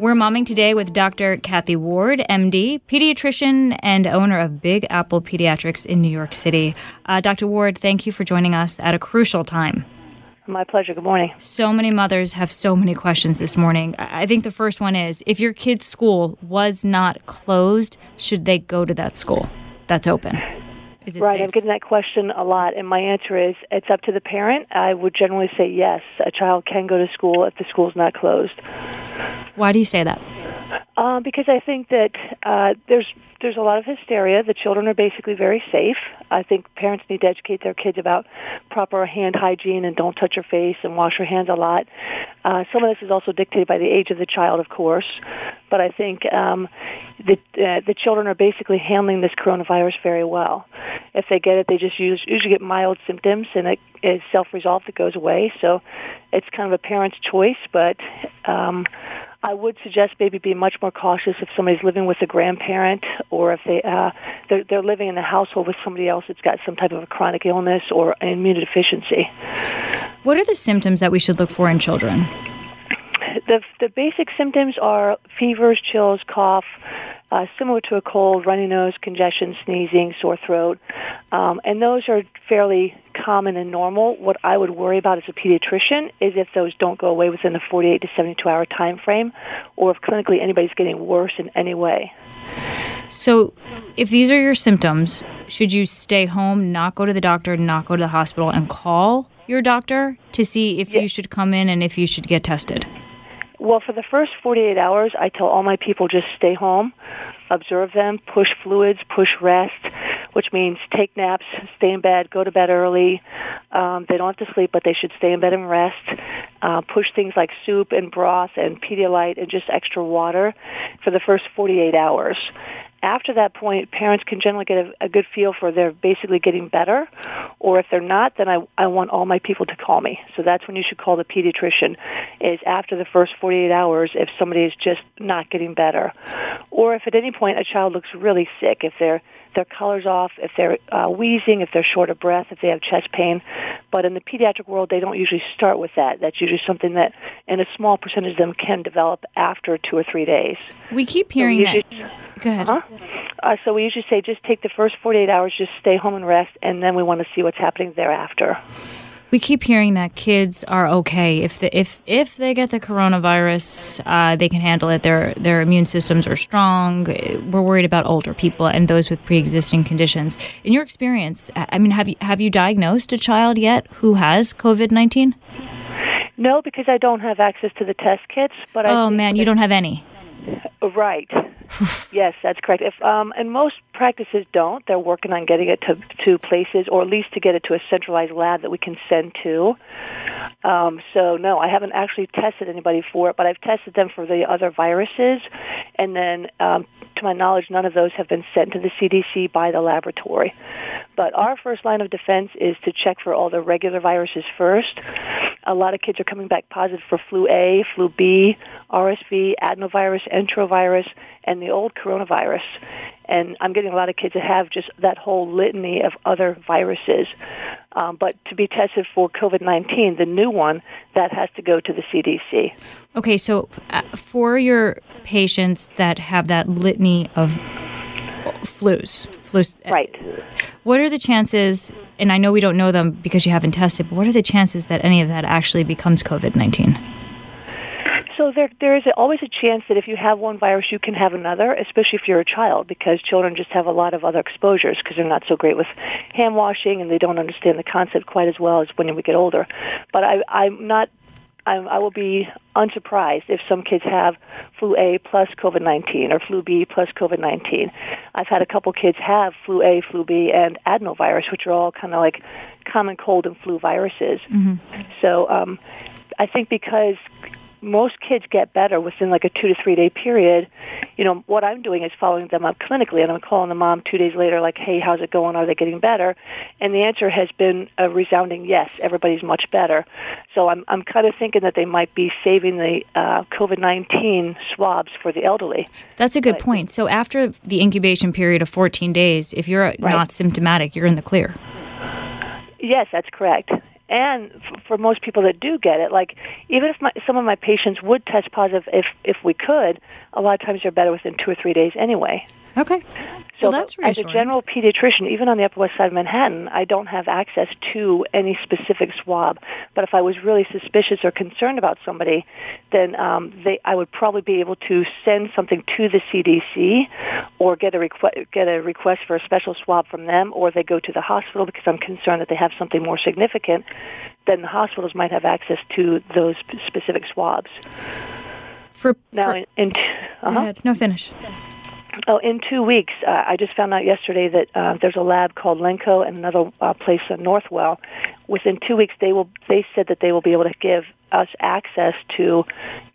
We're momming today with Dr. Kathy Ward, MD, pediatrician and owner of Big Apple Pediatrics in New York City. Uh, Dr. Ward, thank you for joining us at a crucial time. My pleasure. Good morning. So many mothers have so many questions this morning. I think the first one is if your kid's school was not closed, should they go to that school that's open? Is it right, safe? I'm getting that question a lot, and my answer is it's up to the parent. I would generally say yes, a child can go to school if the school's not closed. Why do you say that? Uh, because I think that uh, there's there's a lot of hysteria. The children are basically very safe. I think parents need to educate their kids about proper hand hygiene and don't touch your face and wash your hands a lot. Uh, some of this is also dictated by the age of the child, of course, but I think um, the uh, the children are basically handling this coronavirus very well. If they get it, they just use, usually get mild symptoms and it is self-resolved. It goes away. So it's kind of a parent's choice, but. Um, I would suggest maybe be much more cautious if somebody's living with a grandparent or if they uh, they're, they're living in a household with somebody else that's got some type of a chronic illness or immunodeficiency. What are the symptoms that we should look for in children? The the basic symptoms are fevers, chills, cough, uh, similar to a cold, runny nose, congestion, sneezing, sore throat, um, and those are fairly common and normal. What I would worry about as a pediatrician is if those don't go away within the 48 to 72 hour time frame, or if clinically anybody's getting worse in any way. So, if these are your symptoms, should you stay home, not go to the doctor, not go to the hospital, and call your doctor to see if Yes. you should come in and if you should get tested? Well, for the first 48 hours, I tell all my people just stay home, observe them, push fluids, push rest, which means take naps, stay in bed, go to bed early. Um, they don't have to sleep, but they should stay in bed and rest. Uh, push things like soup and broth and Pedialyte and just extra water for the first 48 hours. After that point, parents can generally get a, a good feel for they're basically getting better, or if they're not, then I, I want all my people to call me. So that's when you should call the pediatrician, is after the first 48 hours if somebody is just not getting better. Or if at any point a child looks really sick, if they're their color's off, if they're uh, wheezing, if they're short of breath, if they have chest pain. But in the pediatric world, they don't usually start with that. That's usually something that, in a small percentage of them, can develop after two or three days. We keep So hearing we that. Go ahead. Huh? Uh, so we usually say just take the first 48 hours, just stay home and rest, and then we want to see what's happening thereafter. We keep hearing that kids are okay if the, if if they get the coronavirus, uh, they can handle it. Their their immune systems are strong. We're worried about older people and those with pre-existing conditions. In your experience, I mean, have you have you diagnosed a child yet who has COVID nineteen? No, because I don't have access to the test kits. But Oh man, you don't have any. Right. yes, that's correct. If um, and most practices don't, they're working on getting it to to places, or at least to get it to a centralized lab that we can send to. Um, so no, I haven't actually tested anybody for it, but I've tested them for the other viruses, and then um, to my knowledge, none of those have been sent to the CDC by the laboratory. But our first line of defense is to check for all the regular viruses first. A lot of kids are coming back positive for flu A, flu B, RSV, adenovirus, enterovirus, and the old coronavirus. And I'm getting a lot of kids that have just that whole litany of other viruses. Um, but to be tested for COVID-19, the new one, that has to go to the CDC. Okay, so uh, for your patients that have that litany of flus, flus, Right. What are the chances? And I know we don't know them because you haven't tested, but what are the chances that any of that actually becomes COVID nineteen? So there, there is always a chance that if you have one virus, you can have another, especially if you're a child, because children just have a lot of other exposures because they're not so great with hand washing and they don't understand the concept quite as well as when we get older. But I, I'm not. I'm, will be unsurprised if some kids have flu A plus COVID-19 or flu B plus COVID-19. I've had a couple kids have flu A, flu B, and adenovirus, which are all kind of like common cold and flu viruses. So um, I think because most kids get better within like a two to three day period. You know, what I'm doing is following them up clinically, and I'm calling the mom two days later, like, "Hey, how's it going? Are they getting better?" And the answer has been a resounding yes. Everybody's much better. So I'm I'm kind of thinking that they might be saving the uh, COVID-19 swabs for the elderly. That's a good point. So after the incubation period of 14 days, if you're not symptomatic, you're in the clear. Yes, that's correct. And for most people that do get it, like even if my, some of my patients would test positive if if we could, a lot of times they're better within two or three days anyway. Okay. So well, that's as a general pediatrician, even on the Upper West Side of Manhattan, I don't have access to any specific swab. But if I was really suspicious or concerned about somebody, then um, they, I would probably be able to send something to the CDC, or get a request get a request for a special swab from them, or they go to the hospital because I'm concerned that they have something more significant. Then the hospitals might have access to those specific swabs. For now, for, in, in uh-huh. no finish. Oh, in two weeks, uh, I just found out yesterday that uh, there's a lab called Lenco and another uh, place in Northwell. Within two weeks, they will. They said that they will be able to give us access to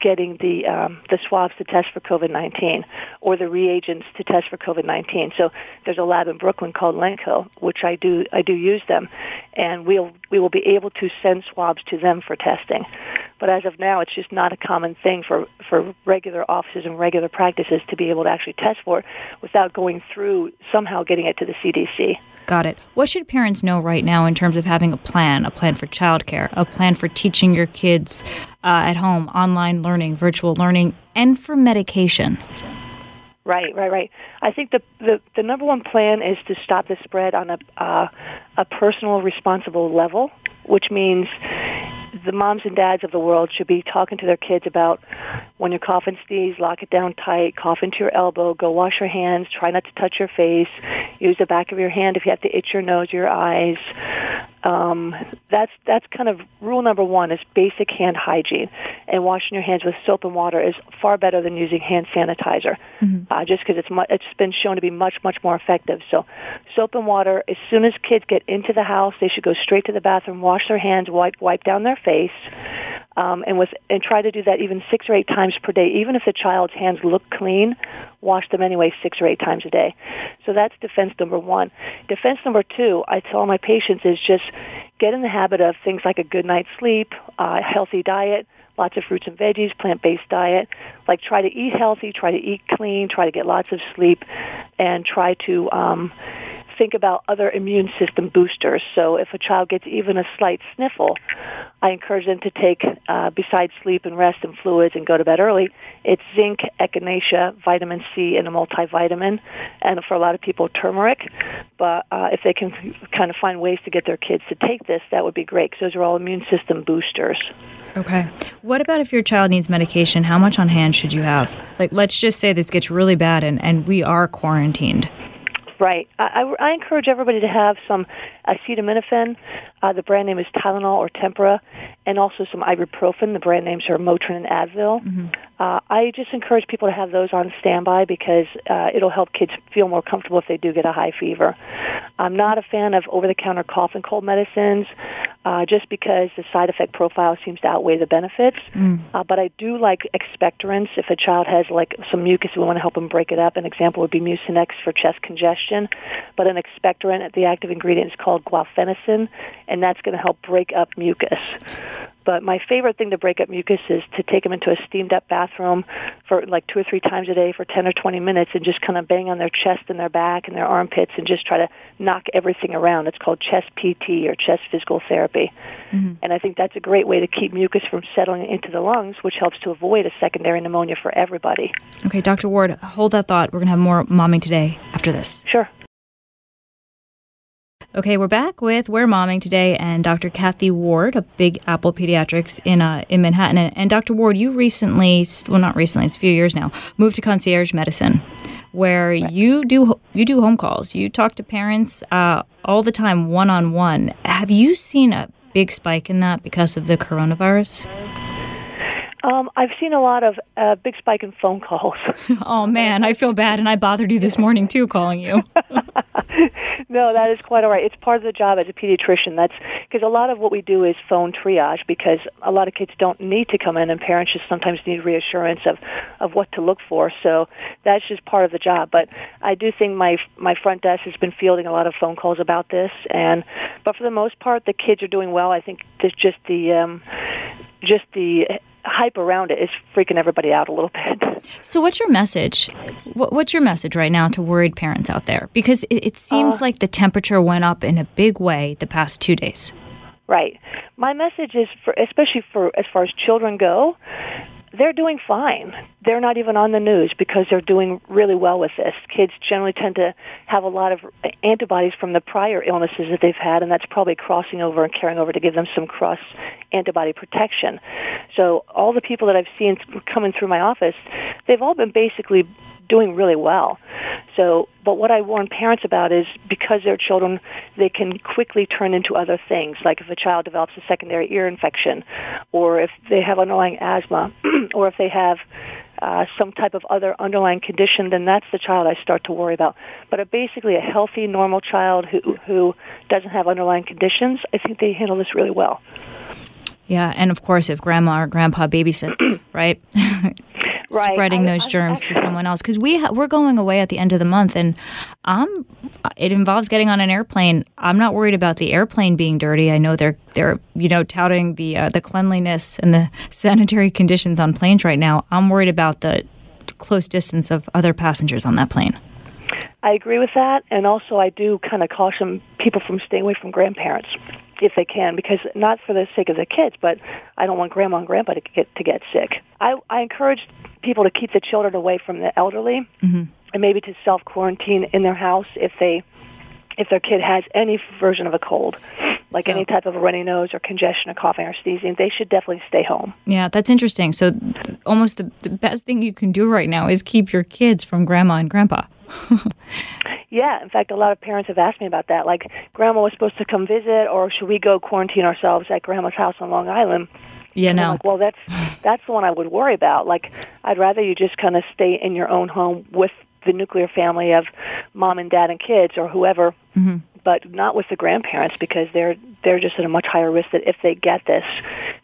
getting the um, the swabs to test for COVID-19 or the reagents to test for COVID-19. So there's a lab in Brooklyn called Lenco, which I do I do use them, and we'll we will be able to send swabs to them for testing. But as of now, it's just not a common thing for for regular offices and regular practices to be able to actually test for without going through somehow getting it to the CDC. Got it. What should parents know right now in terms of having a plan, a plan for childcare, a plan for teaching your kids uh, at home, online learning, virtual learning, and for medication? Right, right, right. I think the, the, the number one plan is to stop the spread on a uh, a personal, responsible level, which means the moms and dads of the world should be talking to their kids about when you cough and sneeze, lock it down tight, cough into your elbow, go wash your hands, try not to touch your face, use the back of your hand if you have to itch your nose, your eyes. Um, that's that's kind of rule number one is basic hand hygiene, and washing your hands with soap and water is far better than using hand sanitizer, mm-hmm. uh, just because it's mu- it's been shown to be much much more effective. So, soap and water. As soon as kids get into the house, they should go straight to the bathroom, wash their hands, wipe wipe down their face, um, and with and try to do that even six or eight times per day. Even if the child's hands look clean, wash them anyway six or eight times a day. So that's defense number one. Defense number two, I tell my patients is just get in the habit of things like a good night's sleep, uh, healthy diet, lots of fruits and veggies, plant-based diet. Like try to eat healthy, try to eat clean, try to get lots of sleep, and try to um, think about other immune system boosters. So if a child gets even a slight sniffle, I encourage them to take, uh, besides sleep and rest and fluids and go to bed early, it's zinc, echinacea, vitamin C, and a multivitamin, and for a lot of people, turmeric. But uh, if they can kind of find ways to get their kids to take this, that would be great because those are all immune system boosters. Okay. What about if your child needs medication? How much on hand should you have? Like, let's just say this gets really bad and, and we are quarantined. Right. I, I, I encourage everybody to have some acetaminophen. Uh, the brand name is Tylenol or Tempra, and also some ibuprofen. The brand names are Motrin and Advil. Mm-hmm. Uh, I just encourage people to have those on standby because uh, it'll help kids feel more comfortable if they do get a high fever. I'm not a fan of over-the-counter cough and cold medicines uh, just because the side effect profile seems to outweigh the benefits. Mm. Uh, but I do like expectorants. If a child has like some mucus, we want to help them break it up. An example would be Mucinex for chest congestion. But an expectorant, the active ingredient is called guaifenesin, and that's going to help break up mucus. But my favorite thing to break up mucus is to take them into a steamed up bathroom for like two or three times a day for 10 or 20 minutes and just kind of bang on their chest and their back and their armpits and just try to knock everything around. It's called chest PT or chest physical therapy. Mm-hmm. And I think that's a great way to keep mucus from settling into the lungs, which helps to avoid a secondary pneumonia for everybody. Okay, Dr. Ward, hold that thought. We're going to have more momming today after this. Sure. Okay, we're back with We're Momming today and Dr. Kathy Ward of Big Apple Pediatrics in uh, in Manhattan. And, and, Dr. Ward, you recently, well, not recently, it's a few years now, moved to concierge medicine, where right. you do you do home calls. You talk to parents uh, all the time, one on one. Have you seen a big spike in that because of the coronavirus? Um, I've seen a lot of uh, big spike in phone calls. oh man, I feel bad, and I bothered you this morning too, calling you. no, that is quite all right. It's part of the job as a pediatrician. That's because a lot of what we do is phone triage because a lot of kids don't need to come in, and parents just sometimes need reassurance of of what to look for. So that's just part of the job. But I do think my my front desk has been fielding a lot of phone calls about this, and but for the most part, the kids are doing well. I think there's just the um, just the hype around it is freaking everybody out a little bit. So, what's your message? What's your message right now to worried parents out there? Because it, seems uh, like the temperature went up in a big way the past two days. Right. My message is for, especially for as far as children go, they're doing fine. They're not even on the news because they're doing really well with this. Kids generally tend to have a lot of antibodies from the prior illnesses that they've had, and that's probably crossing over and carrying over to give them some cross antibody protection. So all the people that I've seen coming through my office, they've all been basically doing really well. So, but what I warn parents about is because they're children, they can quickly turn into other things. Like if a child develops a secondary ear infection, or if they have underlying asthma, or if they have uh, some type of other underlying condition, then that's the child I start to worry about. But a, basically, a healthy, normal child who who doesn't have underlying conditions, I think they handle this really well. Yeah, and of course, if grandma or grandpa babysits, right? right. spreading I, those germs I, I, to someone else. Because we ha- we're going away at the end of the month and um it involves getting on an airplane. I'm not worried about the airplane being dirty. I know they're they're you know touting the uh, the cleanliness and the sanitary conditions on planes right now. I'm worried about the close distance of other passengers on that plane. I agree with that, and also I do kind of caution people from staying away from grandparents if they can, because not for the sake of the kids, but I don't want grandma and grandpa to get to get sick. I, I encourage people to keep the children away from the elderly, mm-hmm. and maybe to self quarantine in their house if they if their kid has any version of a cold, like so, any type of a runny nose or congestion or coughing or sneezing, they should definitely stay home. Yeah, that's interesting. So, th- almost the, the best thing you can do right now is keep your kids from grandma and grandpa. yeah, in fact, a lot of parents have asked me about that. Like, grandma was supposed to come visit, or should we go quarantine ourselves at grandma's house on Long Island? Yeah, no. Like, well, that's that's the one I would worry about. Like, I'd rather you just kind of stay in your own home with the nuclear family of mom and dad and kids, or whoever. Mm-hmm but not with the grandparents because they're they're just at a much higher risk that if they get this,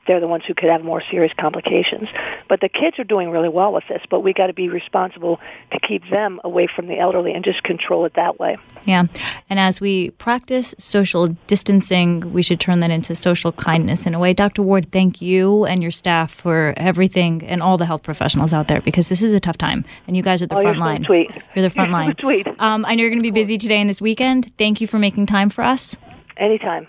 they're the ones who could have more serious complications. But the kids are doing really well with this, but we got to be responsible to keep them away from the elderly and just control it that way. Yeah. And as we practice social distancing, we should turn that into social kindness in a way. Dr. Ward, thank you and your staff for everything and all the health professionals out there because this is a tough time and you guys are the oh, front you're line. So sweet. You're the front you're line. So sweet. Um, I know you're going to be busy today and this weekend. Thank you for making time for us. Anytime.